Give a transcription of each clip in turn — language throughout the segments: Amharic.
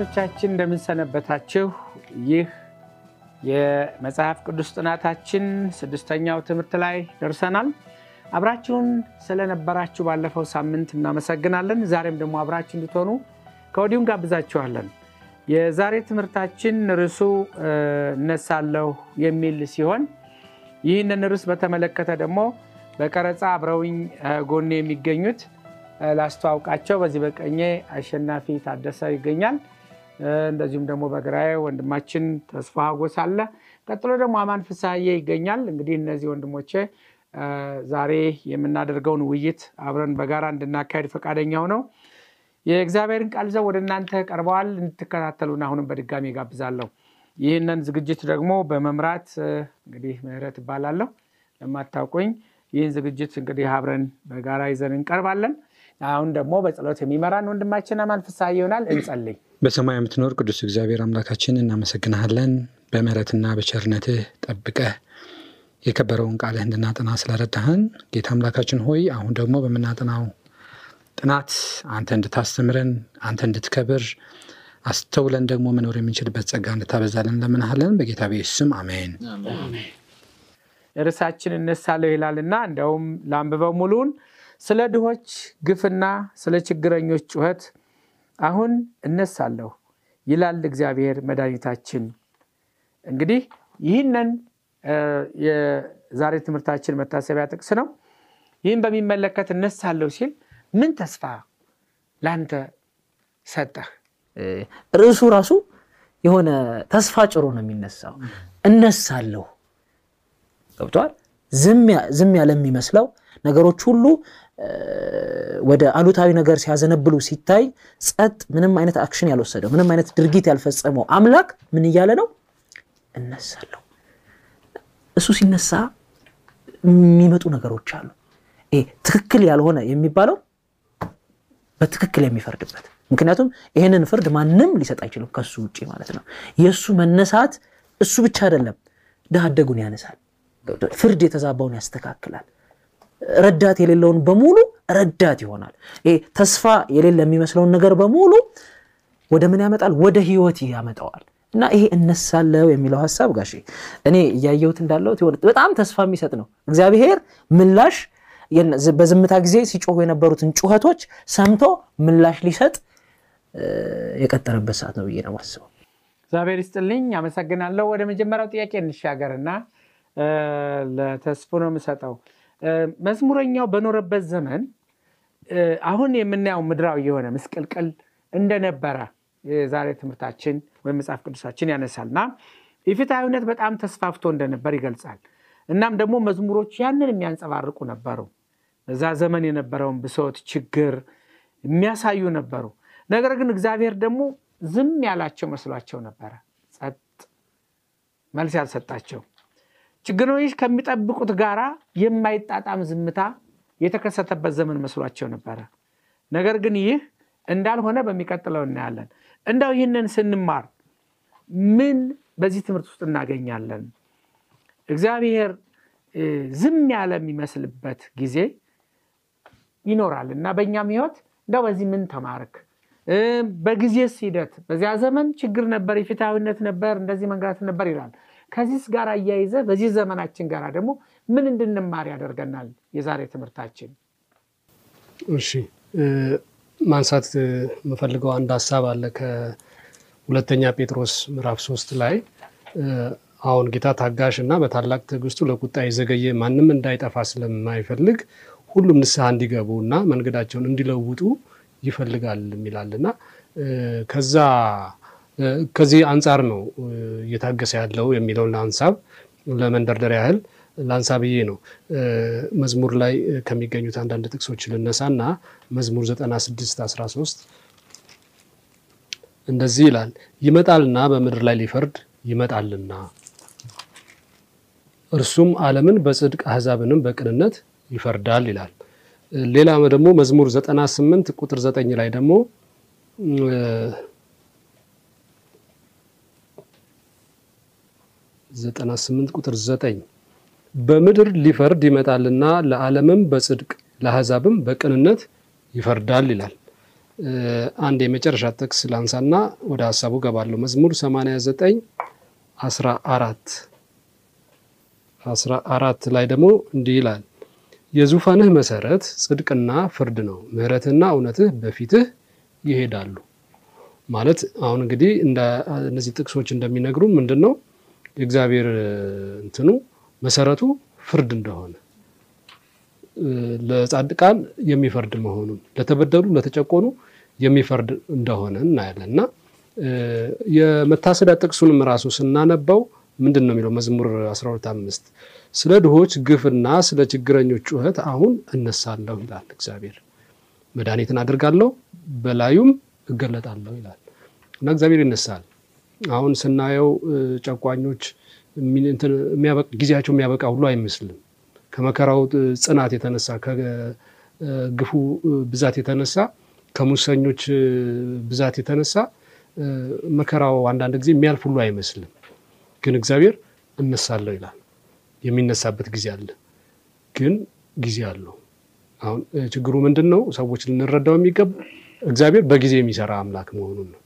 ተመልካቾቻችን እንደምንሰነበታችሁ። ይህ የመጽሐፍ ቅዱስ ጥናታችን ስድስተኛው ትምህርት ላይ ደርሰናል። አብራችሁን ስለነበራችሁ ባለፈው ሳምንት እናመሰግናለን። ዛሬም ደግሞ አብራችሁ እንድትሆኑ ከወዲሁም ጋብዛችኋለን። የዛሬ ትምህርታችን ርዕሱ እነሳለሁ የሚል ሲሆን ይህንን ርዕስ በተመለከተ ደግሞ በቀረጻ አብረውኝ ጎኔ የሚገኙት ላስተዋውቃቸው። በዚህ በቀኜ አሸናፊ ታደሰ ይገኛል። እንደዚሁም ደግሞ በግራዬ ወንድማችን ተስፋ ሀጎስ አለ። ቀጥሎ ደግሞ አማን ፍሳዬ ይገኛል። እንግዲህ እነዚህ ወንድሞቼ ዛሬ የምናደርገውን ውይይት አብረን በጋራ እንድናካሄድ ፈቃደኛ ሆነው የእግዚአብሔርን ቃል ይዘው ወደ እናንተ ቀርበዋል። እንድትከታተሉን አሁንም በድጋሚ ጋብዛለሁ። ይህንን ዝግጅት ደግሞ በመምራት እንግዲህ ምህረት እባላለሁ። ለማታውቁኝ ይህን ዝግጅት እንግዲህ አብረን በጋራ ይዘን እንቀርባለን። አሁን ደግሞ በጸሎት የሚመራን ወንድማችን አማን ፍስሐ ይሆናል። እንጸልይ። በሰማይ የምትኖር ቅዱስ እግዚአብሔር አምላካችን እናመሰግናሃለን። በምሕረትና በቸርነትህ ጠብቀህ የከበረውን ቃልህ እንድናጠና ስለረዳህን ጌታ አምላካችን ሆይ አሁን ደግሞ በምናጠናው ጥናት አንተ እንድታስተምረን፣ አንተ እንድትከብር፣ አስተውለን ደግሞ መኖር የምንችልበት ጸጋ እንድታበዛለን እንለምንሃለን። በጌታ ቤት ስም አሜን። ርዕሳችን እነሳለሁ ይላልና እንደውም ለአንብበው ሙሉውን ስለ ድሆች ግፍና ስለ ችግረኞች ጩኸት አሁን እነሳለሁ ይላል እግዚአብሔር መድኃኒታችን። እንግዲህ ይህንን የዛሬ ትምህርታችን መታሰቢያ ጥቅስ ነው። ይህን በሚመለከት እነሳለሁ ሲል ምን ተስፋ ለአንተ ሰጠህ? ርዕሱ ራሱ የሆነ ተስፋ ጭሮ ነው የሚነሳው። እነሳለሁ ገብተዋል። ዝም ያለ የሚመስለው ነገሮች ሁሉ ወደ አሉታዊ ነገር ሲያዘነብሉ ሲታይ ጸጥ፣ ምንም አይነት አክሽን ያልወሰደው ምንም አይነት ድርጊት ያልፈጸመው አምላክ ምን እያለ ነው? እነሳለሁ። እሱ ሲነሳ የሚመጡ ነገሮች አሉ። ትክክል ያልሆነ የሚባለው በትክክል የሚፈርድበት ምክንያቱም ይህንን ፍርድ ማንም ሊሰጥ አይችልም ከሱ ውጭ ማለት ነው። የእሱ መነሳት እሱ ብቻ አይደለም፣ ድሃ ያነሳል፣ ፍርድ የተዛባውን ያስተካክላል፣ ረዳት የሌለውን በሙሉ ረዳት ይሆናል። ይሄ ተስፋ የሌለ የሚመስለውን ነገር በሙሉ ወደ ምን ያመጣል? ወደ ህይወት ያመጣዋል። እና ይሄ እነሳለሁ የሚለው ሀሳብ ጋሼ እኔ እያየሁት እንዳለሁት በጣም ተስፋ የሚሰጥ ነው። እግዚአብሔር ምላሽ በዝምታ ጊዜ ሲጮሁ የነበሩትን ጩኸቶች ሰምቶ ምላሽ ሊሰጥ የቀጠረበት ሰዓት ነው ብዬ ነው የማስበው። እግዚአብሔር ይስጥልኝ፣ አመሰግናለሁ። ወደ መጀመሪያው ጥያቄ እንሻገርና ለተስፎ ነው የምሰጠው። መዝሙረኛው በኖረበት ዘመን አሁን የምናየው ምድራዊ የሆነ ምስቅልቅል እንደነበረ የዛሬ ትምህርታችን ወይም መጽሐፍ ቅዱሳችን ያነሳልና የፍትሐዊነት በጣም ተስፋፍቶ እንደነበር ይገልጻል። እናም ደግሞ መዝሙሮች ያንን የሚያንጸባርቁ ነበሩ። በዛ ዘመን የነበረውን ብሶት፣ ችግር የሚያሳዩ ነበሩ። ነገር ግን እግዚአብሔር ደግሞ ዝም ያላቸው መስሏቸው ነበረ። ጸጥ መልስ ያልሰጣቸው ችግረኞች ከሚጠብቁት ጋራ የማይጣጣም ዝምታ የተከሰተበት ዘመን መስሏቸው ነበረ። ነገር ግን ይህ እንዳልሆነ በሚቀጥለው እናያለን። እንደው ይህንን ስንማር ምን በዚህ ትምህርት ውስጥ እናገኛለን? እግዚአብሔር ዝም ያለ የሚመስልበት ጊዜ ይኖራል እና በእኛም ሕይወት እንደው በዚህ ምን ተማርክ? በጊዜስ ሂደት በዚያ ዘመን ችግር ነበር፣ የፍትሐዊነት ነበር፣ እንደዚህ መንገላታት ነበር ይላል። ከዚህስ ጋር አያይዘ በዚህ ዘመናችን ጋር ደግሞ ምን እንድንማር ያደርገናል? የዛሬ ትምህርታችን እሺ ማንሳት የምፈልገው አንድ ሀሳብ አለ ከሁለተኛ ጴጥሮስ ምዕራፍ ሶስት ላይ አሁን ጌታ ታጋሽ እና በታላቅ ትዕግስቱ ለቁጣ የዘገየ ማንም እንዳይጠፋ ስለማይፈልግ ሁሉም ንስሐ እንዲገቡ እና መንገዳቸውን እንዲለውጡ ይፈልጋል የሚላል እና ከዛ ከዚህ አንጻር ነው እየታገሰ ያለው የሚለውን ሀሳብ ለመንደርደር ያህል ላንሳ ብዬ ነው። መዝሙር ላይ ከሚገኙት አንዳንድ ጥቅሶች ልነሳና መዝሙር 96 13 እንደዚህ ይላል፣ ይመጣልና በምድር ላይ ሊፈርድ ይመጣልና እርሱም ዓለምን በጽድቅ አሕዛብንም በቅንነት ይፈርዳል ይላል። ሌላ ደግሞ መዝሙር 98 ቁጥር 9 ላይ ደግሞ ዘጠና ስምንት ቁጥር ዘጠኝ በምድር ሊፈርድ ይመጣልና ለዓለምም በጽድቅ ለአሕዛብም በቅንነት ይፈርዳል ይላል። አንድ የመጨረሻ ጥቅስ ላንሳና ወደ ሀሳቡ ገባለሁ። መዝሙር 89 14 14 ላይ ደግሞ እንዲህ ይላል የዙፋንህ መሰረት ጽድቅና ፍርድ ነው፣ ምሕረትህና እውነትህ በፊትህ ይሄዳሉ። ማለት አሁን እንግዲህ እነዚህ ጥቅሶች እንደሚነግሩ ምንድን ነው የእግዚአብሔር እንትኑ መሰረቱ ፍርድ እንደሆነ ለጻድቃን የሚፈርድ መሆኑን ለተበደሉ ለተጨቆኑ የሚፈርድ እንደሆነ እናያለን እና የመታሰቢያ ጥቅሱንም ራሱ ስናነባው ምንድን ነው የሚለው መዝሙር 12 አምስት ስለ ድሆች ግፍና ስለ ችግረኞች ጩኸት አሁን እነሳለሁ ይላል እግዚአብሔር። መድኃኒትን አድርጋለሁ በላዩም እገለጣለሁ ይላል እና እግዚአብሔር ይነሳል። አሁን ስናየው ጨቋኞች ጊዜያቸው የሚያበቃ ሁሉ አይመስልም። ከመከራው ጽናት የተነሳ ከግፉ ብዛት የተነሳ ከሙሰኞች ብዛት የተነሳ መከራው አንዳንድ ጊዜ የሚያልፍ ሁሉ አይመስልም። ግን እግዚአብሔር እነሳለሁ ይላል። የሚነሳበት ጊዜ አለ፣ ግን ጊዜ አለው። አሁን ችግሩ ምንድን ነው? ሰዎች ልንረዳው የሚገባ እግዚአብሔር በጊዜ የሚሰራ አምላክ መሆኑን ነው።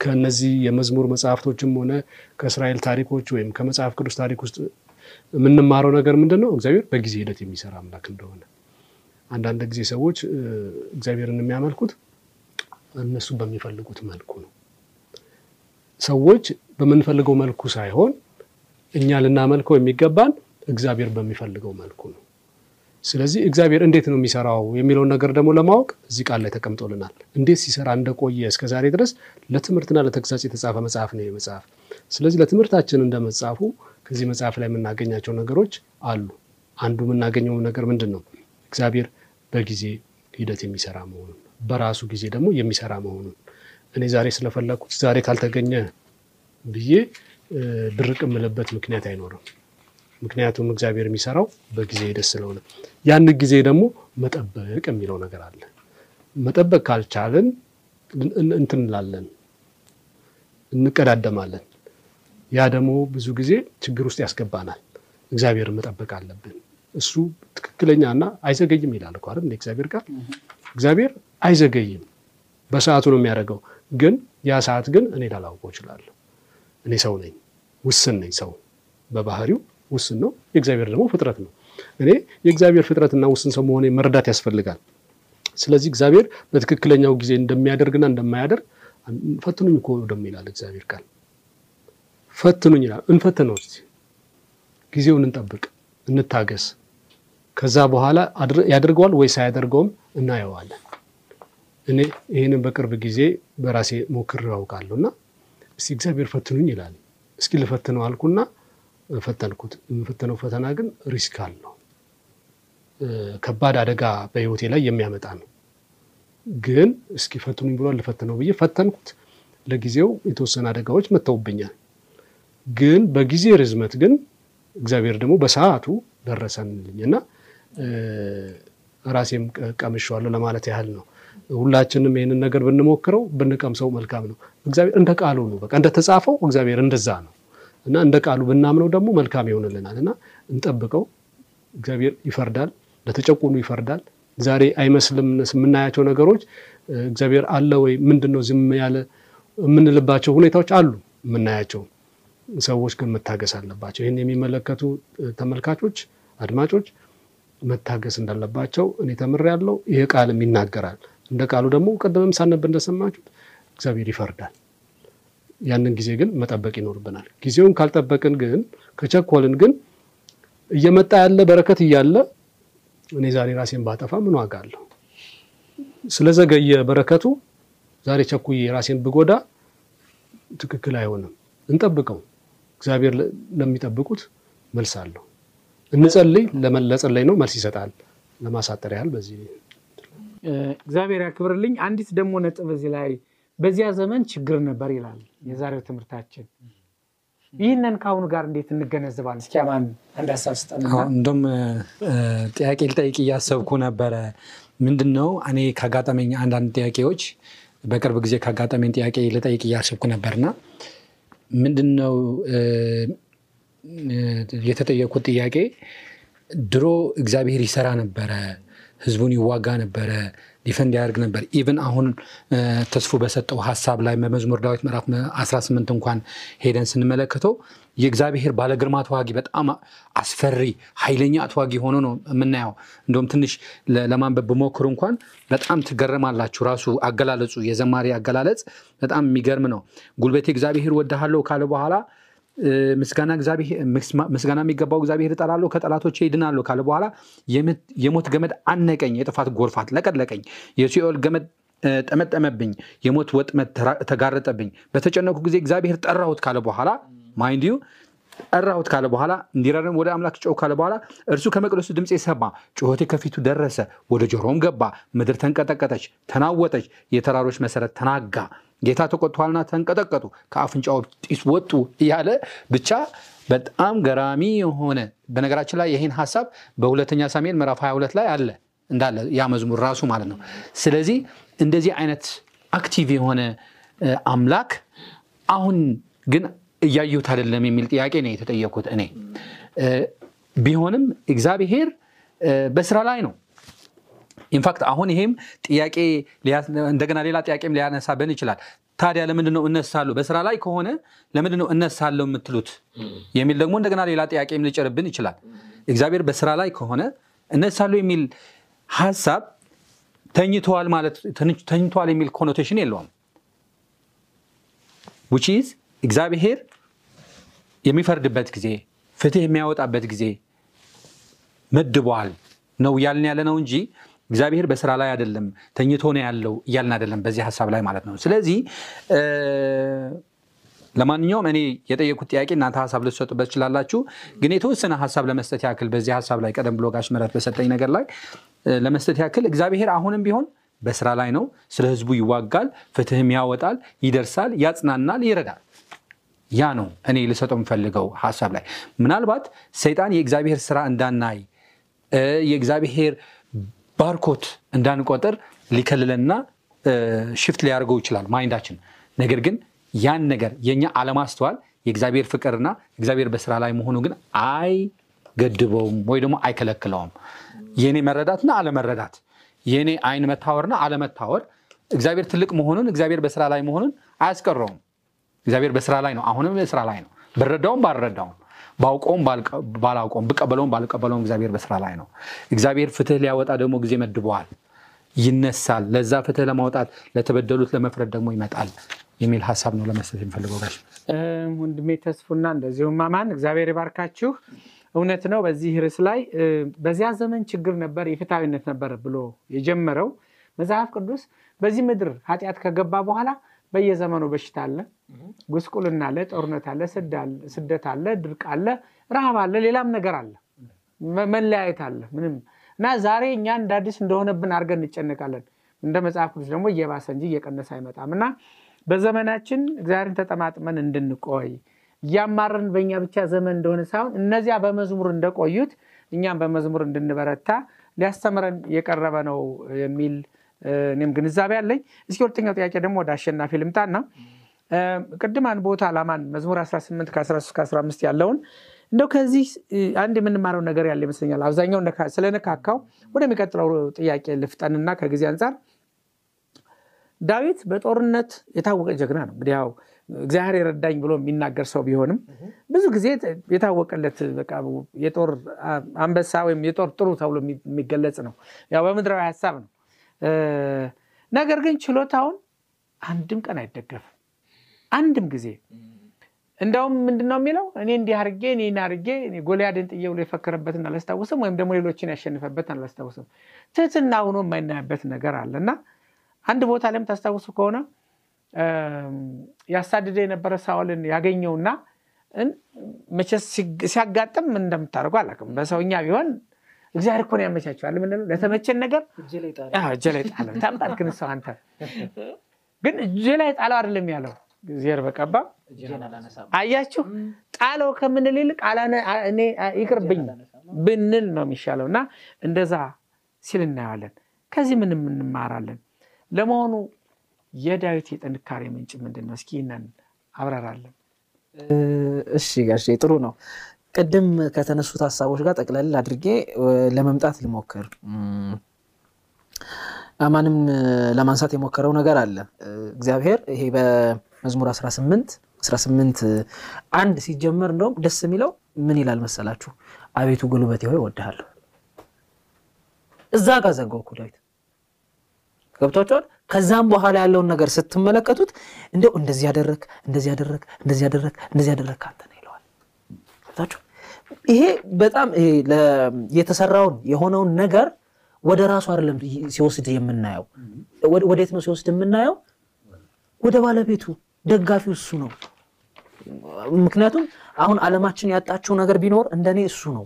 ከነዚህ የመዝሙር መጽሐፍቶችም ሆነ ከእስራኤል ታሪኮች ወይም ከመጽሐፍ ቅዱስ ታሪክ ውስጥ የምንማረው ነገር ምንድን ነው? እግዚአብሔር በጊዜ ሂደት የሚሰራ አምላክ እንደሆነ። አንዳንድ ጊዜ ሰዎች እግዚአብሔርን የሚያመልኩት እነሱ በሚፈልጉት መልኩ ነው። ሰዎች በምንፈልገው መልኩ ሳይሆን እኛ ልናመልከው የሚገባን እግዚአብሔር በሚፈልገው መልኩ ነው። ስለዚህ እግዚአብሔር እንዴት ነው የሚሰራው የሚለውን ነገር ደግሞ ለማወቅ እዚህ ቃል ላይ ተቀምጦልናል። እንዴት ሲሰራ እንደቆየ እስከ ዛሬ ድረስ ለትምህርትና ለተግሳጽ የተጻፈ መጽሐፍ ነው መጽሐፍ። ስለዚህ ለትምህርታችን እንደ መጽሐፉ ከዚህ መጽሐፍ ላይ የምናገኛቸው ነገሮች አሉ። አንዱ የምናገኘው ነገር ምንድን ነው? እግዚአብሔር በጊዜ ሂደት የሚሰራ መሆኑን፣ በራሱ ጊዜ ደግሞ የሚሰራ መሆኑን እኔ ዛሬ ስለፈለግኩት ዛሬ ካልተገኘ ብዬ ድርቅ የምልበት ምክንያት አይኖርም። ምክንያቱም እግዚአብሔር የሚሰራው በጊዜ ሂደት ስለሆነ ያን ጊዜ ደግሞ መጠበቅ የሚለው ነገር አለ። መጠበቅ ካልቻልን እንትን እንቀዳደማለን። ያ ደግሞ ብዙ ጊዜ ችግር ውስጥ ያስገባናል። እግዚአብሔርን መጠበቅ አለብን። እሱ ትክክለኛና አይዘገይም ይላል እኮ? እግዚአብሔር ቃል እግዚአብሔር አይዘገይም፣ በሰዓቱ ነው የሚያደርገው። ግን ያ ሰዓት ግን እኔ ላላውቀው እችላለሁ። እኔ ሰው ነኝ፣ ውስን ነኝ። ሰው በባህሪው ውስን ነው። የእግዚአብሔር ደግሞ ፍጥረት ነው። እኔ የእግዚአብሔር ፍጥረትና ውስን ሰው መሆኔ መረዳት ያስፈልጋል። ስለዚህ እግዚአብሔር በትክክለኛው ጊዜ እንደሚያደርግና እንደማያደርግ ፈትኑኝ እኮ ደግሞ ይላል እግዚአብሔር ቃል። ፈትኑኝ ይላል። እንፈትነው እስኪ፣ ጊዜውን እንጠብቅ፣ እንታገስ። ከዛ በኋላ ያደርገዋል ወይስ አያደርገውም እናየዋለን። እኔ ይህንን በቅርብ ጊዜ በራሴ ሞክሬ ያውቃለሁ እና እስቲ እግዚአብሔር ፈትኑኝ ይላል። እስኪ ልፈትነው አልኩና ፈተንኩት። የምፈተነው ፈተና ግን risk አለው። ከባድ አደጋ በህይወቴ ላይ የሚያመጣ ነው። ግን እስኪ ፈትኑኝ ብሏል፣ ልፈትነው ብዬ ፈተንኩት። ለጊዜው የተወሰነ አደጋዎች መጥተውብኛል። ግን በጊዜ ርዝመት ግን እግዚአብሔር ደግሞ በሰዓቱ ደረሰንልኝ እና ራሴም ቀምሼዋለሁ ለማለት ያህል ነው። ሁላችንም ይህንን ነገር ብንሞክረው ብንቀምሰው መልካም ነው። እግዚአብሔር እንደ ቃሉ ነው። በቃ እንደተጻፈው እግዚአብሔር እንደዛ ነው እና እንደ ቃሉ ብናምነው ደግሞ መልካም ይሆንልናል እና እንጠብቀው። እግዚአብሔር ይፈርዳል፣ ለተጨቁኑ ይፈርዳል። ዛሬ አይመስልም የምናያቸው ነገሮች እግዚአብሔር አለ ወይ ምንድን ነው ዝም ያለ የምንልባቸው ሁኔታዎች አሉ የምናያቸው። ሰዎች ግን መታገስ አለባቸው። ይህን የሚመለከቱ ተመልካቾች፣ አድማጮች መታገስ እንዳለባቸው እኔ ተምሬያለሁ። ይህ ቃልም ይናገራል። እንደ ቃሉ ደግሞ ቀደምም ሳነብ እንደሰማችሁት እግዚአብሔር ይፈርዳል። ያንን ጊዜ ግን መጠበቅ ይኖርብናል። ጊዜውን ካልጠበቅን ግን ከቸኮልን ግን እየመጣ ያለ በረከት እያለ እኔ ዛሬ ራሴን ባጠፋ ምን ዋጋ አለው? ስለዘገየ በረከቱ ዛሬ ቸኩዬ ራሴን ብጎዳ ትክክል አይሆንም። እንጠብቀው። እግዚአብሔር ለሚጠብቁት መልስ አለው። እንጸልይ። ለመ- ለጸለይ ነው መልስ ይሰጣል። ለማሳጠር ያህል በዚህ እግዚአብሔር ያክብርልኝ። አንዲት ደግሞ ነጥብ እዚህ ላይ በዚያ ዘመን ችግር ነበር ይላል የዛሬው ትምህርታችን። ይህንን ከአሁኑ ጋር እንዴት እንገነዘባለን? እስኪ አማን አንድ ሀሳብ እንደውም ጥያቄ ልጠይቅ እያሰብኩ ነበረ። ምንድን ነው እኔ ካጋጠመኝ አንዳንድ ጥያቄዎች በቅርብ ጊዜ ካጋጠመኝ ጥያቄ ልጠይቅ እያሰብኩ ነበርና ምንድን ነው የተጠየቁት ጥያቄ ድሮ እግዚአብሔር ይሰራ ነበረ፣ ህዝቡን ይዋጋ ነበረ፣ defend ያደርግ ነበር። even አሁን እ፣ ተስፎ በሰጠው ሀሳብ ላይ በመዝሙር ዳዊት ምዕራፍ 18 እንኳን ሄደን ስንመለከተው የእግዚአብሔር ባለግርማ ተዋጊ በጣም አስፈሪ ኃይለኛ ተዋጊ ሆኖ ነው የምናየው። እንደውም ትንሽ ለማንበብ ብሞክሩ እንኳን በጣም ትገረማላችሁ። ራሱ አገላለጹ የዘማሪ አገላለጽ በጣም የሚገርም ነው። ጉልበቴ እግዚአብሔር ወድሃለሁ ካለ በኋላ ምስጋና ምስጋና የሚገባው እግዚአብሔር እጠላለሁ ከጠላቶቼ ይድናለሁ ካለ በኋላ የሞት ገመድ አነቀኝ፣ የጥፋት ጎርፋት ለቀለቀኝ፣ የሲኦል ገመድ ጠመጠመብኝ፣ የሞት ወጥመድ ተጋረጠብኝ። በተጨነቁ ጊዜ እግዚአብሔር ጠራሁት ካለ በኋላ mind you ጠራሁት ካለ በኋላ እንዲረዳኝም ወደ አምላክ ጮህ ካለ በኋላ እርሱ ከመቅደሱ ድምፄ ሰማ፣ ጩኸቴ ከፊቱ ደረሰ፣ ወደ ጆሮውም ገባ። ምድር ተንቀጠቀጠች፣ ተናወጠች፣ የተራሮች መሰረት ተናጋ። ጌታ ተቆጥቷልና ተንቀጠቀጡ፣ ከአፍንጫው ጢስ ወጡ እያለ ብቻ በጣም ገራሚ የሆነ በነገራችን ላይ ይህን ሀሳብ በሁለተኛ ሳሙኤል ምዕራፍ 22 ላይ አለ እንዳለ ያ መዝሙር ራሱ ማለት ነው። ስለዚህ እንደዚህ አይነት active የሆነ አምላክ አሁን ግን እያየሁት አይደለም የሚል ጥያቄ ነው የተጠየኩት እኔ ቢሆንም እግዚአብሔር በስራ ላይ ነው። in fact አሁን ይሄም ጥያቄ እንደገና ሌላ ጥያቄም ሊያነሳብን ይችላል። ታዲያ ለምንድን ነው እነሳለሁ በስራ ላይ ከሆነ ለምንድን ነው እነሳለሁ የምትሉት የሚል ደግሞ እንደገና ሌላ ጥያቄም ሊጭርብን ይችላል። እግዚአብሔር በስራ ላይ ከሆነ እነሳለሁ የሚል ሀሳብ ተኝተዋል ማለት ተኝተዋል የሚል connotation የለውም። which እግዚአብሔር የሚፈርድበት ጊዜ ፍትህ የሚያወጣበት ጊዜ መድቧል ነው እያልን ያለ ነው እንጂ እግዚአብሔር በስራ ላይ አይደለም ተኝቶ ነው ያለው እያልን አይደለም በዚህ ሀሳብ ላይ ማለት ነው። ስለዚህ ለማንኛውም እኔ የጠየኩት ጥያቄ እናንተ ሀሳብ ልትሰጡበት ትችላላችሁ። ግን የተወሰነ ሀሳብ ለመስጠት ያክል በዚህ ሀሳብ ላይ ቀደም ብሎ ጋሽ ምረት በሰጠኝ ነገር ላይ ለመስጠት ያክል እግዚአብሔር አሁንም ቢሆን በስራ ላይ ነው። ስለ ህዝቡ ይዋጋል፣ ፍትህም ያወጣል፣ ይደርሳል፣ ያጽናናል፣ ይረዳል። ያ ነው እኔ ልሰጠው የምፈልገው ሀሳብ ላይ ምናልባት ሰይጣን የእግዚአብሔር ስራ እንዳናይ የእግዚአብሔር ባርኮት እንዳንቆጥር ሊከልለና እ፣ shift ሊያደርገው ይችላል mind ኣችን። ነገር ግን ያን ነገር የኛ አለማስተዋል የእግዚአብሔር ፍቅርና እግዚአብሔር በስራ ላይ መሆኑ ግን አይገድበውም ወይ ደግሞ አይከለክለውም። የእኔ መረዳትና አለመረዳት የእኔ አይን መታወርና አለመታወር እግዚአብሔር ትልቅ መሆኑን እግዚአብሔር በስራ ላይ መሆኑን አያስቀረውም። እግዚአብሔር በስራ ላይ ነው። አሁንም በስራ ላይ ነው። ብረዳውም ባልረዳውም ባውቀውም ባላውቀውም ብቀበለውም ባልቀበለውም እግዚአብሔር በስራ ላይ ነው። እግዚአብሔር ፍትህ ሊያወጣ ደግሞ ጊዜ መድበዋል። ይነሳል። ለዛ ፍትህ ለማውጣት ለተበደሉት ለመፍረድ ደግሞ ይመጣል የሚል ሀሳብ ነው ለመስጠት የሚፈልገው ጋሽ ወንድሜ ተስፉና እንደዚሁም አማን እግዚአብሔር ይባርካችሁ። እውነት ነው። በዚህ ርዕስ ላይ በዚያ ዘመን ችግር ነበር፣ የፍትሐዊነት ነበር ብሎ የጀመረው መጽሐፍ ቅዱስ በዚህ ምድር ኃጢአት ከገባ በኋላ በየዘመኑ በሽታ አለ፣ ጉስቁልና አለ፣ ጦርነት አለ፣ ስደት አለ፣ ድርቅ አለ፣ ረሃብ አለ፣ ሌላም ነገር አለ፣ መለያየት አለ። ምንም እና ዛሬ እኛ እንደ አዲስ እንደሆነብን አድርገን እንጨነቃለን። እንደ መጽሐፍ ቅዱስ ደግሞ እየባሰ እንጂ እየቀነሰ አይመጣም እና በዘመናችን እግዚአብሔርን ተጠማጥመን እንድንቆይ እያማረን በእኛ ብቻ ዘመን እንደሆነ ሳይሆን እነዚያ በመዝሙር እንደቆዩት እኛም በመዝሙር እንድንበረታ ሊያስተምረን የቀረበ ነው የሚል እኔም ግንዛቤ አለኝ። እስኪ ሁለተኛው ጥያቄ ደግሞ ወደ አሸናፊ ልምጣና ቅድም ቦታ አላማን መዝሙር 18 ከ13 ከ15 ያለውን እንደው ከዚህ አንድ የምንማረው ነገር ያለ ይመስለኛል። አብዛኛው ነካ- ስለነካካው ወደሚቀጥለው ጥያቄ ልፍጠንና ከጊዜ አንጻር ዳዊት በጦርነት የታወቀ ጀግና ነው። እንግዲህ ያው እግዚአብሔር የረዳኝ ብሎ የሚናገር ሰው ቢሆንም ብዙ ጊዜ የታወቀለት በቃ የጦር አንበሳ ወይም የጦር ጥሩ ተብሎ የሚገለጽ ነው። ያው በምድራዊ ሀሳብ ነው። ነገር ግን ችሎታውን አንድም ቀን አይደገፍም። አንድም ጊዜ እንደውም ምንድን ነው የሚለው እኔ እንዲህ አድርጌ እኔ አድርጌ እኔ ጎልያድን ጥዬ ብሎ የፈከረበትን አላስታውስም፣ ወይም ደግሞ ሌሎችን ያሸንፈበትን አላስታውስም። ትህትና ሆኖ የማይናያበት ነገር አለ እና አንድ ቦታ ላይም ታስታውሱ ከሆነ ያሳድደ የነበረ ሳኦልን ያገኘውና ሲግ- ሲያጋጥም እንደምታደርጉ አላውቅም። በሰውኛ ቢሆን እግዚአብሔር እኮ ነው ያመቻቸዋል የምንለው? ለተመቸን ነገር አዎ፣ እጄ ላይ ጣለው ታምጣት ግን ሰው አንተ። ግን እጄ ላይ ጣለው አይደለም ያለው። እግዚአብሔር በቀባ። አያችሁ? ጣለው ከምንል ይልቅ እኔ ይቅርብኝ ብንል ነው የሚሻለው። እና እንደዛ ሲል እናየዋለን። ከዚህ ምን እንማራለን። ለመሆኑ የዳዊት የጥንካሬ ምንጭ ምንድን ነው እስኪ ይህንን አብራራለን። እሺ ጋሼ ጥሩ ነው። ቅድም ከተነሱት ሀሳቦች ጋር ጠቅለል አድርጌ ለመምጣት ልሞክር። አማንም ለማንሳት የሞከረው ነገር አለ። እግዚአብሔር ይሄ በመዝሙር 18 18 አንድ ሲጀመር እንደውም ደስ የሚለው ምን ይላል መሰላችሁ? አቤቱ ጉልበቴ ሆይ እወድሃለሁ። እዛ ጋር ዘጋው ዳዊት ገብቷቸዋል። ከዛም በኋላ ያለውን ነገር ስትመለከቱት እንደው እንደዚህ ያደረግ እንደዚህ ያደረግ እንደዚህ ያደረግ እንደዚህ ያደረግ አንተ ገብቷችሁ ይሄ በጣም የተሰራውን የሆነውን ነገር ወደ ራሱ አይደለም ሲወስድ የምናየው። ወዴት ነው ሲወስድ የምናየው? ወደ ባለቤቱ ደጋፊው እሱ ነው። ምክንያቱም አሁን ዓለማችን ያጣችው ነገር ቢኖር እንደኔ እሱ ነው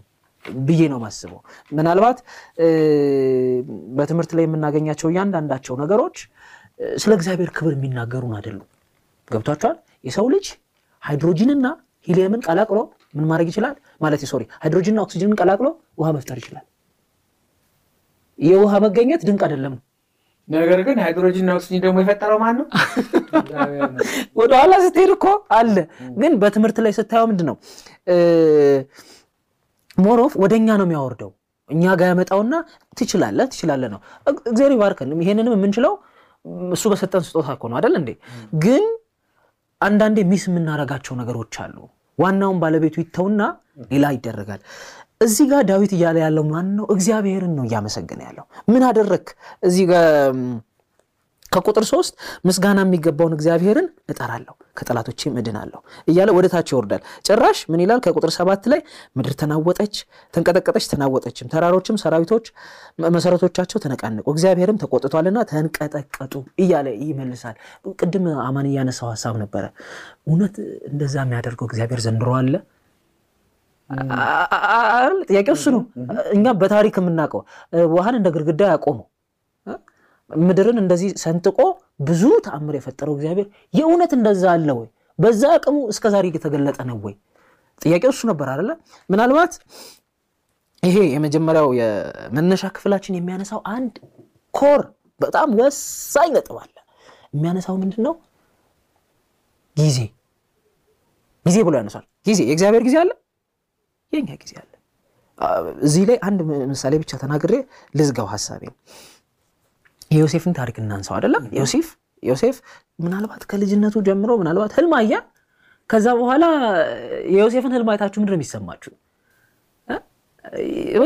ብዬ ነው ማስበው። ምናልባት በትምህርት ላይ የምናገኛቸው እያንዳንዳቸው ነገሮች ስለ እግዚአብሔር ክብር የሚናገሩን አይደሉም። ገብቷቸዋል። የሰው ልጅ ሃይድሮጂንና ሂሊየምን ቀላቅሎ ምን ማድረግ ይችላል? ማለት sorry ሃይድሮጂንና ኦክሲጅንን ቀላቅሎ ውሃ መፍጠር ይችላል። የውሃ መገኘት ድንቅ አይደለም ነገር ግን ሃይድሮጂንና ኦክሲጅን ደግሞ የፈጠረው ማን ነው ወደኋላ ስትሄድ እኮ አለ። ግን በትምህርት ላይ ስታየው ምንድን ነው more of ወደ እኛ ነው የሚያወርደው። እኛ ጋር ያመጣውና ትችላለህ ትችላለህ ነው። እግ- እግዚአብሔር ይባርከን። ይሄንንም የምንችለው እሱ በሰጠን ስጦታ እኮ ነው አይደል እንዴ? ግን አንዳንዴ ሚስ የምናደርጋቸው ነገሮች አሉ። ዋናውን ባለቤቱ ይተውና ሌላ ይደረጋል። እዚህ ጋር ዳዊት እያለ ያለው ማን ነው? እግዚአብሔርን ነው እያመሰገነ ያለው። ምን አደረግ እዚህ ከቁጥር ሶስት ምስጋና የሚገባውን እግዚአብሔርን እጠራለሁ ከጠላቶቼም እድናለሁ እያለ ወደ ታች ይወርዳል። ጭራሽ ምን ይላል? ከቁጥር ሰባት ላይ ምድር ተናወጠች፣ ተንቀጠቀጠች፣ ተናወጠችም፣ ተራሮችም ሰራዊቶች መሰረቶቻቸው ተነቃነቁ፣ እግዚአብሔርም ተቆጥቷልና ተንቀጠቀጡ እያለ ይመልሳል። ቅድም አማን እያነሳው ሀሳብ ነበረ። እውነት እንደዛ የሚያደርገው እግዚአብሔር ዘንድሮ አለ? ጥያቄው እሱ ነው። እኛ በታሪክ የምናውቀው ውሃን እንደ ግድግዳ ያቆመው ምድርን እንደዚህ ሰንጥቆ ብዙ ተአምር የፈጠረው እግዚአብሔር የእውነት እንደዛ አለ ወይ? በዛ አቅሙ እስከ ዛሬ የተገለጠ ነው ወይ? ጥያቄው እሱ ነበር አይደለ? ምናልባት ይሄ የመጀመሪያው የመነሻ ክፍላችን የሚያነሳው አንድ ኮር በጣም ወሳኝ ነጥብ አለ። የሚያነሳው ምንድን ነው? ጊዜ ጊዜ ብሎ ያነሳል። ጊዜ የእግዚአብሔር ጊዜ አለ፣ የኛ ጊዜ አለ። እዚህ ላይ አንድ ምሳሌ ብቻ ተናግሬ ልዝጋው ሀሳቤን። የዮሴፍን ታሪክ እናንሳው አይደለም። ዮሴፍ ዮሴፍ ምናልባት ከልጅነቱ ጀምሮ ምናልባት ህልም አየ። ከዛ በኋላ የዮሴፍን ህልም አይታችሁ ምንድን ነው የሚሰማችሁ?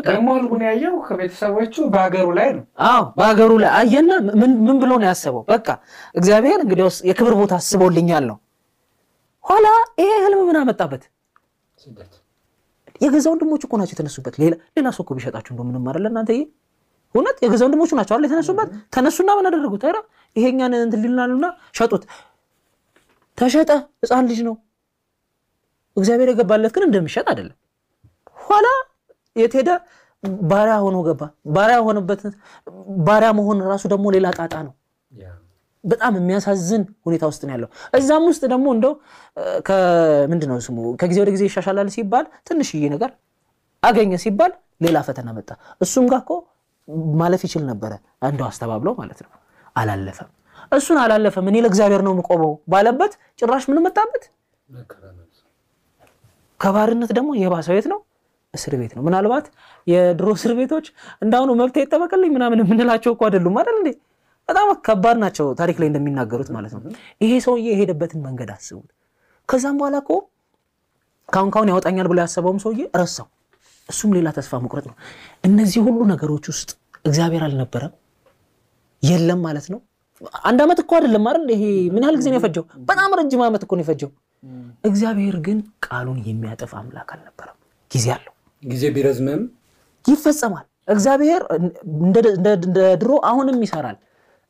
ደግሞ ህልሙን ያየው ከቤተሰቦቹ በሀገሩ ላይ ነው አዎ በሀገሩ ላይ አየና ምን ብሎ ነው ያሰበው? በቃ እግዚአብሔር እንግዲያውስ የክብር ቦታ አስቦልኛል ነው። ኋላ ይሄ ህልም ምን አመጣበት? የገዛ ወንድሞች እኮ ናቸው የተነሱበት። ሌላ ሰው እኮ ቢሸጣችሁ እንደው ምንም አይደለ እናንተ። እውነት የገዛ ወንድሞቹ ናቸው አይደል የተነሱበት። ተነሱና ምን አደረጉት? ኧረ ይሄኛን እንትን ሊልናሉና ሸጡት። ተሸጠ። ህፃን ልጅ ነው። እግዚአብሔር የገባለት ግን እንደሚሸጥ አይደለም። ኋላ የት ሄደ? ባሪያ ሆኖ ገባ። ባሪያ ሆነበት። ባሪያ መሆን ራሱ ደግሞ ሌላ ጣጣ ነው። በጣም የሚያሳዝን ሁኔታ ውስጥ ነው ያለው። እዛም ውስጥ ደግሞ እንደው ከምንድን ነው ስሙ ከጊዜ ወደ ጊዜ ይሻሻላል ሲባል ትንሽዬ ነገር አገኘ ሲባል ሌላ ፈተና መጣ። እሱም ጋር እኮ ማለፍ ይችል ነበረ እንደው አስተባብለው ማለት ነው። አላለፈም። እሱን አላለፈም። እኔ ለእግዚአብሔር ነው የምቆመው ባለበት ጭራሽ ምን መጣበት? ከባርነት ደግሞ የባሰው የት ነው? እስር ቤት ነው። ምናልባት የድሮ እስር ቤቶች እንዳሁኑ መብት ይጠበቅልኝ ምናምን የምንላቸው እኮ አይደሉም አይደል እንዴ? በጣም ከባድ ናቸው፣ ታሪክ ላይ እንደሚናገሩት ማለት ነው። ይሄ ሰውዬ የሄደበትን መንገድ አስቡት። ከዛም በኋላ እኮ ካሁን ካሁን ያወጣኛል ብሎ ያሰበውም ሰውዬ ረሳው። እሱም ሌላ ተስፋ መቁረጥ ነው። እነዚህ ሁሉ ነገሮች ውስጥ እግዚአብሔር አልነበረም የለም ማለት ነው። አንድ ዓመት እኮ አይደለም አይደል? ይሄ ምን ያህል ጊዜ ነው የፈጀው? በጣም ረጅም ዓመት እኮ ነው የፈጀው። እግዚአብሔር ግን ቃሉን የሚያጠፍ አምላክ አልነበረም። ጊዜ አለው፣ ጊዜ ቢረዝምም ይፈጸማል። እግዚአብሔር እንደ ድሮ አሁንም ይሰራል።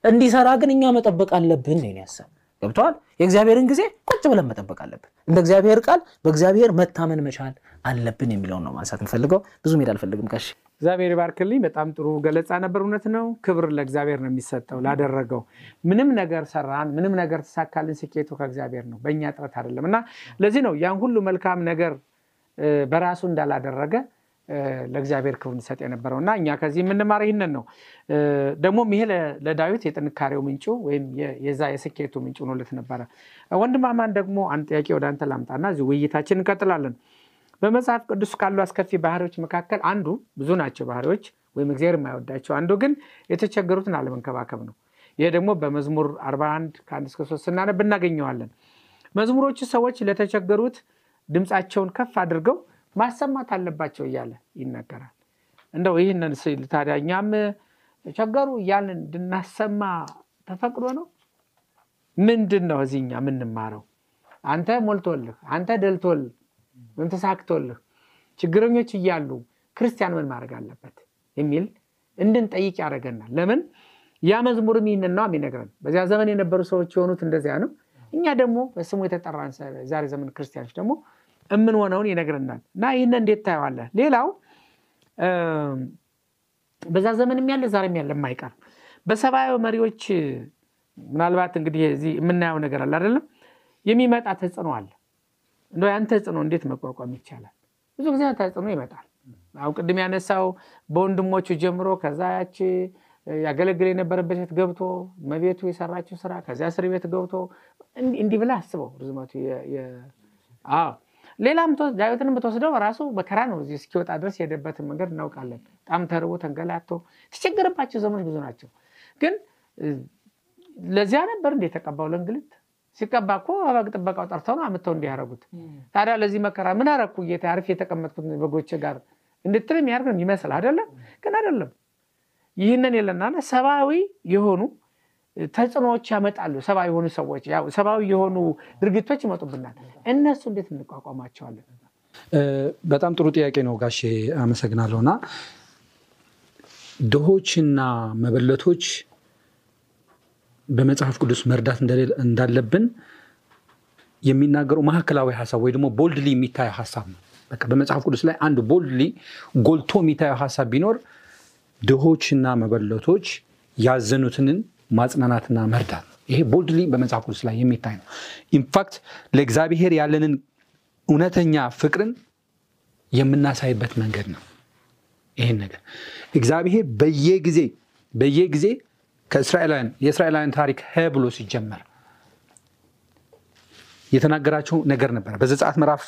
እንዲሰራ ግን እኛ መጠበቅ አለብን ነው ያሰብ ገብተዋል። የእግዚአብሔርን ጊዜ ቁጭ ብለን መጠበቅ አለብን። እንደ እግዚአብሔር ቃል በእግዚአብሔር መታመን መቻል አለብን የሚለውን ነው ማንሳት የምፈልገው። ብዙ ሜዳ አልፈልግም። ቀሽ እግዚአብሔር ይባርክልኝ። በጣም ጥሩ ገለጻ ነበር። እውነት ነው። ክብር ለእግዚአብሔር ነው የሚሰጠው ላደረገው። ምንም ነገር ሰራን፣ ምንም ነገር ተሳካልን፣ ስኬቱ ከእግዚአብሔር ነው፣ በእኛ ጥረት አይደለም። እና ለዚህ ነው ያን ሁሉ መልካም ነገር በራሱ እንዳላደረገ ለእግዚአብሔር ክብር እንሰጥ የነበረው እና እኛ ከዚህ የምንማር ይህንን ነው። ደግሞም ይሄ ለዳዊት የጥንካሬው ምንጩ ወይም የዛ የስኬቱ ምንጭ ሆኖለት ነበረ። ወንድማማን ደግሞ አንድ ጥያቄ ወደ አንተ ላምጣና እዚህ ውይይታችን እንቀጥላለን። በመጽሐፍ ቅዱስ ካሉ አስከፊ ባህሪዎች መካከል አንዱ ብዙ ናቸው ባህሪዎች ወይም እግዚአብሔር የማይወዳቸው አንዱ ግን የተቸገሩትን አለመንከባከብ ነው። ይሄ ደግሞ በመዝሙር 41 ከአንድ እስከ ሶስት ስናነብ እናገኘዋለን። መዝሙሮቹ ሰዎች ለተቸገሩት ድምፃቸውን ከፍ አድርገው ማሰማት አለባቸው እያለ ይነገራል። እንደው ይህንን ስል ታዲያ እኛም ተቸገሩ እያልን እንድናሰማ ተፈቅዶ ነው? ምንድን ነው እዚህ እኛ የምንማረው? አንተ ሞልቶልህ፣ አንተ ደልቶልህ ወይም ተሳክቶልህ ችግረኞች እያሉ ክርስቲያን ምን ማድረግ አለበት የሚል እንድንጠይቅ ያደርገናል። ለምን ያ መዝሙርም ነው የሚነግረን። በዚያ ዘመን የነበሩ ሰዎች የሆኑት እንደዚያ ነው። እኛ ደግሞ በስሙ የተጠራን ዛሬ ዘመን ክርስቲያኖች ደግሞ የምንሆነውን ይነግረናል። እና ይህንን እንዴት ታየዋለህ? ሌላው በዛ ዘመንም ያለ ዛሬም ያለ የማይቀር በሰብአዊ መሪዎች ምናልባት እንግዲህ እዚህ የምናየው ነገር አለ አይደለም፣ የሚመጣ ተጽዕኖ አለ። እንደው ያን ተጽዕኖ እንዴት መቋቋም ይቻላል? ብዙ ጊዜ ተጽዕኖ ይመጣል። አሁን ቅድም ያነሳው በወንድሞቹ ጀምሮ ከዛ ያች ያገለግል የነበረበት ቤት ገብቶ መቤቱ የሰራችው ስራ ከዚያ እስር ቤት ገብቶ እንዲህ ብለህ አስበው ርዝመቱ ሌላም ዳዊትንም ብትወስደው ራሱ መከራ ነው። እዚህ እስኪወጣ ድረስ የሄደበትን መንገድ እናውቃለን። በጣም ተርቦ ተንገላቶ የተቸገረባቸው ዘመኖች ብዙ ናቸው። ግን ለዚያ ነበር እንደ የተቀባው ለእንግልት ሲቀባ እኮ በግ ጥበቃው ጠርተው ነው አምጥተው እንዲያደርጉት። ታዲያ ለዚህ መከራ ምን አረኩ ጌታ አርፌ የተቀመጥኩት በጎቼ ጋር እንድትል የሚያደርግ ነው ይመስል አይደለም። ግን አይደለም። ይህንን የለና ሰብአዊ የሆኑ ተጽዕኖዎች ያመጣሉ። ሰብአዊ የሆኑ ሰዎች ሰብአዊ የሆኑ ድርጊቶች ይመጡብናል። እነሱ እንዴት እንቋቋማቸዋለን? በጣም ጥሩ ጥያቄ ነው ጋሼ፣ አመሰግናለሁ። እና ድሆችና መበለቶች በመጽሐፍ ቅዱስ መርዳት እንዳለብን የሚናገረው ማዕከላዊ ሀሳብ ወይ ደግሞ ቦልድሊ የሚታየው ሀሳብ ነው። በመጽሐፍ ቅዱስ ላይ አንድ boldly ጎልቶ የሚታየው ሀሳብ ቢኖር ድሆችና መበለቶች ያዘኑትንን ማጽናናትና መርዳት ነው። ይሄ boldly በመጽሐፍ ቅዱስ ላይ የሚታይ ነው። in fact ለእግዚአብሔር ያለንን እውነተኛ ፍቅርን የምናሳይበት መንገድ ነው። ይህን ነገር እግዚአብሔር በየጊዜ በየጊዜ ከእስራኤላውያን የእስራኤላውያን ታሪክ ሀ ብሎ ሲጀመር የተናገራቸው ነገር ነበረ። በዘጸአት ምዕራፍ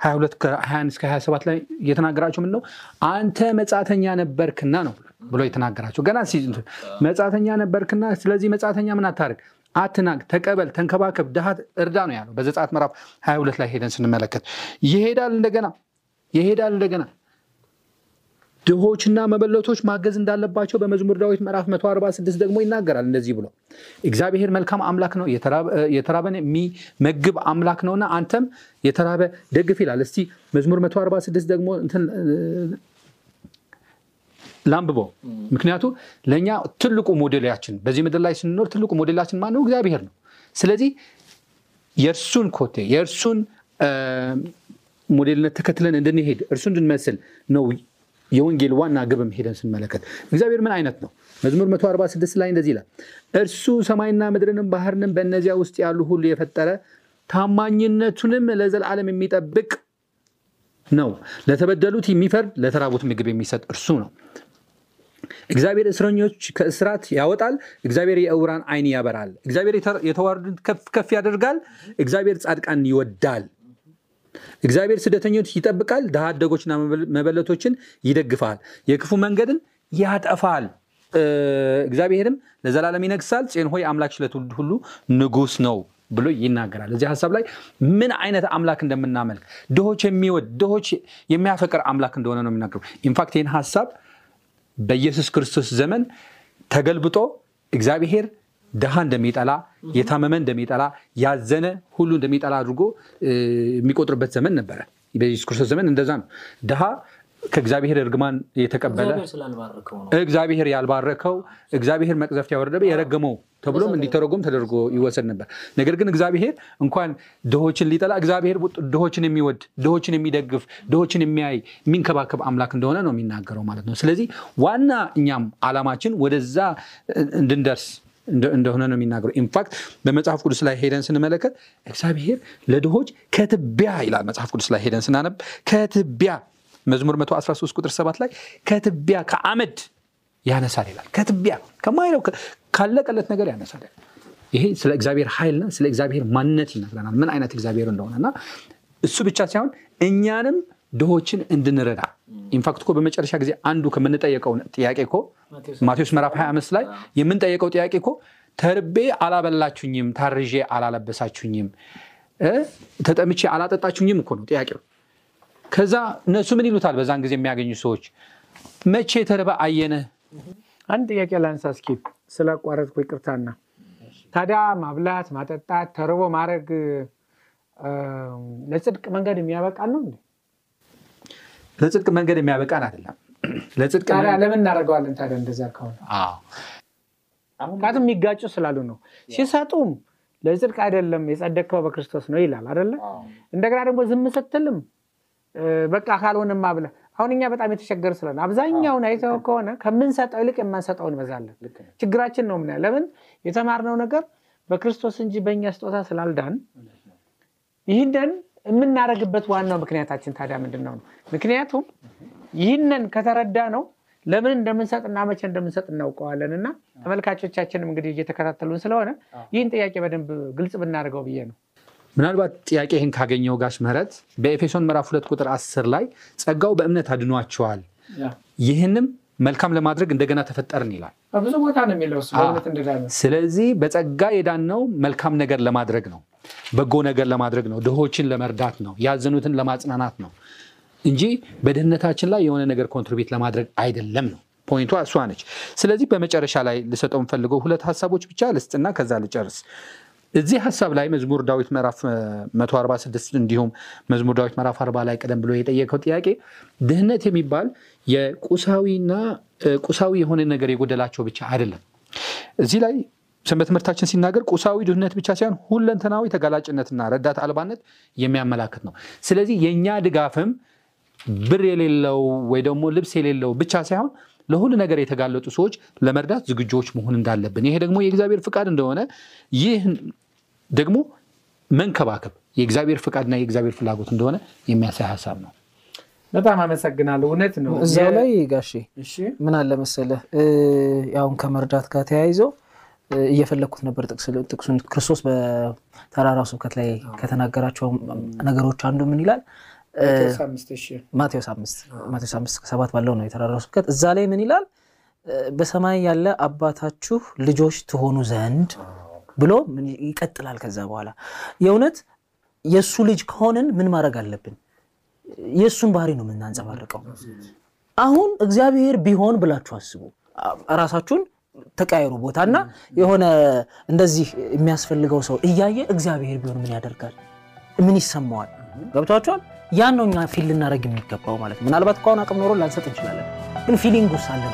22 ከ21 እስከ 27 ላይ የተናገራቸው ምን ነው? አንተ መጻተኛ ነበርክና ነው ብሎ የተናገራቸው ገና መጻተኛ ነበርክና፣ ስለዚህ መጻተኛ ምን አታርግ፣ አትናቅ፣ ተቀበል፣ ተንከባከብ፣ ድሃ እርዳ ነው ያለው። በዘጸአት ምዕራፍ 22 ላይ ሄደን ስንመለከት ይሄዳል እንደገና ይሄዳል እንደገና ድሆችና መበለቶች ማገዝ እንዳለባቸው በመዝሙር ዳዊት ምዕራፍ 146 ደግሞ ይናገራል። እንደዚህ ብሎ እግዚአብሔር መልካም አምላክ ነው፣ የተራበን የሚመግብ አምላክ ነውና አንተም የተራበ ደግፍ ይላል። እስቲ መዝሙር 146 ደግሞ ላንብበው። ምክንያቱ ለእኛ ትልቁ ሞዴላችን በዚህ ምድር ላይ ስንኖር ትልቁ ሞዴላችን ማነው? እግዚአብሔር ነው። ስለዚህ የእርሱን ኮቴ የእርሱን ሞዴልነት ተከትለን እንድንሄድ እርሱ እንድንመስል ነው የወንጌል ዋና ግብም ሄደን ስንመለከት እግዚአብሔር ምን አይነት ነው? መዝሙር 146 ላይ እንደዚህ ይላል፣ እርሱ ሰማይና ምድርንም ባህርንም በእነዚያ ውስጥ ያሉ ሁሉ የፈጠረ ታማኝነቱንም ለዘላለም የሚጠብቅ ነው። ለተበደሉት የሚፈርድ ለተራቡት ምግብ የሚሰጥ እርሱ ነው። እግዚአብሔር እስረኞች ከእስራት ያወጣል። እግዚአብሔር የዕውራን ዓይን ያበራል። እግዚአብሔር የተዋረዱትን ከፍ ከፍ ያደርጋል። እግዚአብሔር ጻድቃን ይወዳል። እግዚአብሔር ስደተኞች ይጠብቃል። ድሃ አደጎችና መበለቶችን ይደግፋል። የክፉ መንገድን ያጠፋል። እግዚአብሔርም ለዘላለም ይነግሳል። ፄን ሆይ አምላክሽ ለትውልድ ሁሉ ንጉሥ ነው ብሎ ይናገራል። እዚህ ሀሳብ ላይ ምን አይነት አምላክ እንደምናመልክ ድሆች የሚወድ ድሆች የሚያፈቅር አምላክ እንደሆነ ነው የሚናገሩ። ኢንፋክት ይህን ሀሳብ በኢየሱስ ክርስቶስ ዘመን ተገልብጦ እግዚአብሔር ድሃ እንደሚጠላ የታመመ እንደሚጠላ ያዘነ ሁሉ እንደሚጠላ አድርጎ የሚቆጥርበት ዘመን ነበረ። በኢየሱስ ክርስቶስ ዘመን እንደዛ ነው። ድሃ ከእግዚአብሔር እርግማን የተቀበለ እግዚአብሔር ያልባረከው እግዚአብሔር መቅዘፍት ያወረደ የረገመው ተብሎም እንዲተረጎም ተደርጎ ይወሰድ ነበር። ነገር ግን እግዚአብሔር እንኳን ድሆችን ሊጠላ እግዚአብሔር ድሆችን የሚወድ ድሆችን የሚደግፍ ድሆችን የሚያይ የሚንከባከብ አምላክ እንደሆነ ነው የሚናገረው ማለት ነው። ስለዚህ ዋና እኛም ዓላማችን ወደዛ እንድንደርስ እንደሆነ ነው የሚናገረው። ኢንፋክት በመጽሐፍ ቅዱስ ላይ ሄደን ስንመለከት እግዚአብሔር ለድሆች ከትቢያ ይላል። መጽሐፍ ቅዱስ ላይ ሄደን ስናነብ ከትቢያ መዝሙር 113 ቁጥር 7 ላይ ከትቢያ ከአመድ ያነሳል ይላል። ከትቢያ ከማይለው ካለቀለት ነገር ያነሳል። ይሄ ስለ እግዚአብሔር ኃይልና ስለ እግዚአብሔር ማንነት ይነግረናል፣ ምን አይነት እግዚአብሔር እንደሆነ እና እሱ ብቻ ሳይሆን እኛንም ድሆችን እንድንረዳ ኢንፋክት እኮ በመጨረሻ ጊዜ አንዱ ከምንጠየቀው ጥያቄ እኮ ማቴዎስ ምዕራፍ 25 ላይ የምንጠየቀው ጥያቄ እኮ ተርቤ አላበላችሁኝም፣ ታርዤ አላለበሳችሁኝም፣ እ ተጠምቼ አላጠጣችሁኝም እኮ ነው ጥያቄው። ከዛ እነሱ ምን ይሉታል? በዛን ጊዜ የሚያገኙ ሰዎች መቼ ተርበ አየንህ? አንድ ጥያቄ ላንሳ እስኪ ስላቋረጥኩ ይቅርታና ታዲያ ማብላት ማጠጣት ተርቦ ማድረግ ለጽድቅ መንገድ የሚያበቃል ነው እንዴ? ለጽድቅ መንገድ የሚያበቃን አይደለም። ለጽድቅ ለምን እናደርገዋለን ታዲያ እንደዛ ከሆነ ምክንያቱም የሚጋጩ ስላሉ ነው። ሲሰጡም ለጽድቅ አይደለም የጸደቅከው በክርስቶስ ነው ይላል አይደለ? እንደገና ደግሞ ዝም ስትልም በቃ ካልሆነማ ብለህ አሁን እኛ በጣም የተቸገር ስለሆነ አብዛኛውን አይተው ከሆነ ከምንሰጠው ይልቅ የማንሰጠው እንበዛለን። ችግራችን ነው ምናየው። ለምን የተማርነው ነገር በክርስቶስ እንጂ በእኛ ስጦታ ስላልዳን ይህንን የምናደርግበት ዋናው ምክንያታችን ታዲያ ምንድን ነው ነው? ምክንያቱም ይህንን ከተረዳ ነው ለምን እንደምንሰጥና መቼ እንደምንሰጥ እናውቀዋለን። እና ተመልካቾቻችንም እንግዲህ እየተከታተሉን ስለሆነ ይህን ጥያቄ በደንብ ግልጽ ብናደርገው ብዬ ነው። ምናልባት ጥያቄ ይህን ካገኘው ጋሽ ምህረት በኤፌሶን ምዕራፍ ሁለት ቁጥር አስር ላይ ጸጋው በእምነት አድኗቸዋል ይህንም መልካም ለማድረግ እንደገና ተፈጠርን ይላል። ብዙ ቦታ ነው የሚለው ስለዚህ በጸጋ የዳነው መልካም ነገር ለማድረግ ነው፣ በጎ ነገር ለማድረግ ነው፣ ድሆችን ለመርዳት ነው፣ ያዘኑትን ለማጽናናት ነው እንጂ በድህነታችን ላይ የሆነ ነገር ኮንትሪቢዩት ለማድረግ አይደለም ነው ፖይንቷ እሷ ነች። ስለዚህ በመጨረሻ ላይ ልሰጠው የምፈልገው ሁለት ሀሳቦች ብቻ ልስጥና ከዛ ልጨርስ። እዚህ ሀሳብ ላይ መዝሙር ዳዊት ምዕራፍ እ, 146 እንዲሁም መዝሙር ዳዊት ምዕራፍ 40 ላይ ቀደም ብሎ የጠየቀው ጥያቄ ድህነት የሚባል የቁሳዊና ቁሳዊ የሆነ ነገር የጎደላቸው ብቻ አይደለም። እዚህ ላይ ሰንበት ትምህርታችን ሲናገር ቁሳዊ ድህነት ብቻ ሳይሆን ሁለንተናዊ ተጋላጭነትና ረዳት አልባነት የሚያመላክት ነው። ስለዚህ የእኛ ድጋፍም ብር የሌለው ወይ ደግሞ ልብስ የሌለው ብቻ ሳይሆን ለሁሉ ነገር የተጋለጡ ሰዎች ለመርዳት ዝግጆች መሆን እንዳለብን፣ ይሄ ደግሞ የእግዚአብሔር ፍቃድ እንደሆነ ይህ ደግሞ መንከባከብ የእግዚአብሔር ፍቃድና የእግዚአብሔር ፍላጎት እንደሆነ የሚያሳይ ሀሳብ ነው። በጣም አመሰግናለሁ። እውነት ነው። እዛው የ- ላይ ጋሼ ምን አለ መሰለህ እ፣ ያውን ከመርዳት ጋር ተያይዞ እየፈለግኩት ነበር ጥቅሱን ክርስቶስ በተራራው ስብከት ላይ ከተናገራቸው ነገሮች አንዱ ምን ይላል? ማቴዎስ አምስት ከሰባት ባለው ነው የተራራው ስብከት። እዛ ላይ ምን ይላል? በሰማይ ያለ አባታችሁ ልጆች ትሆኑ ዘንድ ብሎ ይቀጥላል። ከዛ በኋላ የእውነት የእሱ ልጅ ከሆንን ምን ማድረግ አለብን? የእሱን ባህሪ ነው የምናንጸባርቀው። አሁን እግዚአብሔር ቢሆን ብላችሁ አስቡ። ራሳችሁን ተቀያየሩ ቦታና የሆነ እንደዚህ የሚያስፈልገው ሰው እያየ እግዚአብሔር ቢሆን ምን ያደርጋል? ምን ይሰማዋል? ገብቷችኋል? ያን ነው እኛ feel ልናደርግ የሚገባው ማለት ነው። ምናልባት ከሆነ አቅም ኖሮ ላንሰጥ እንችላለን፣ ግን feeling ውስጥ አለን?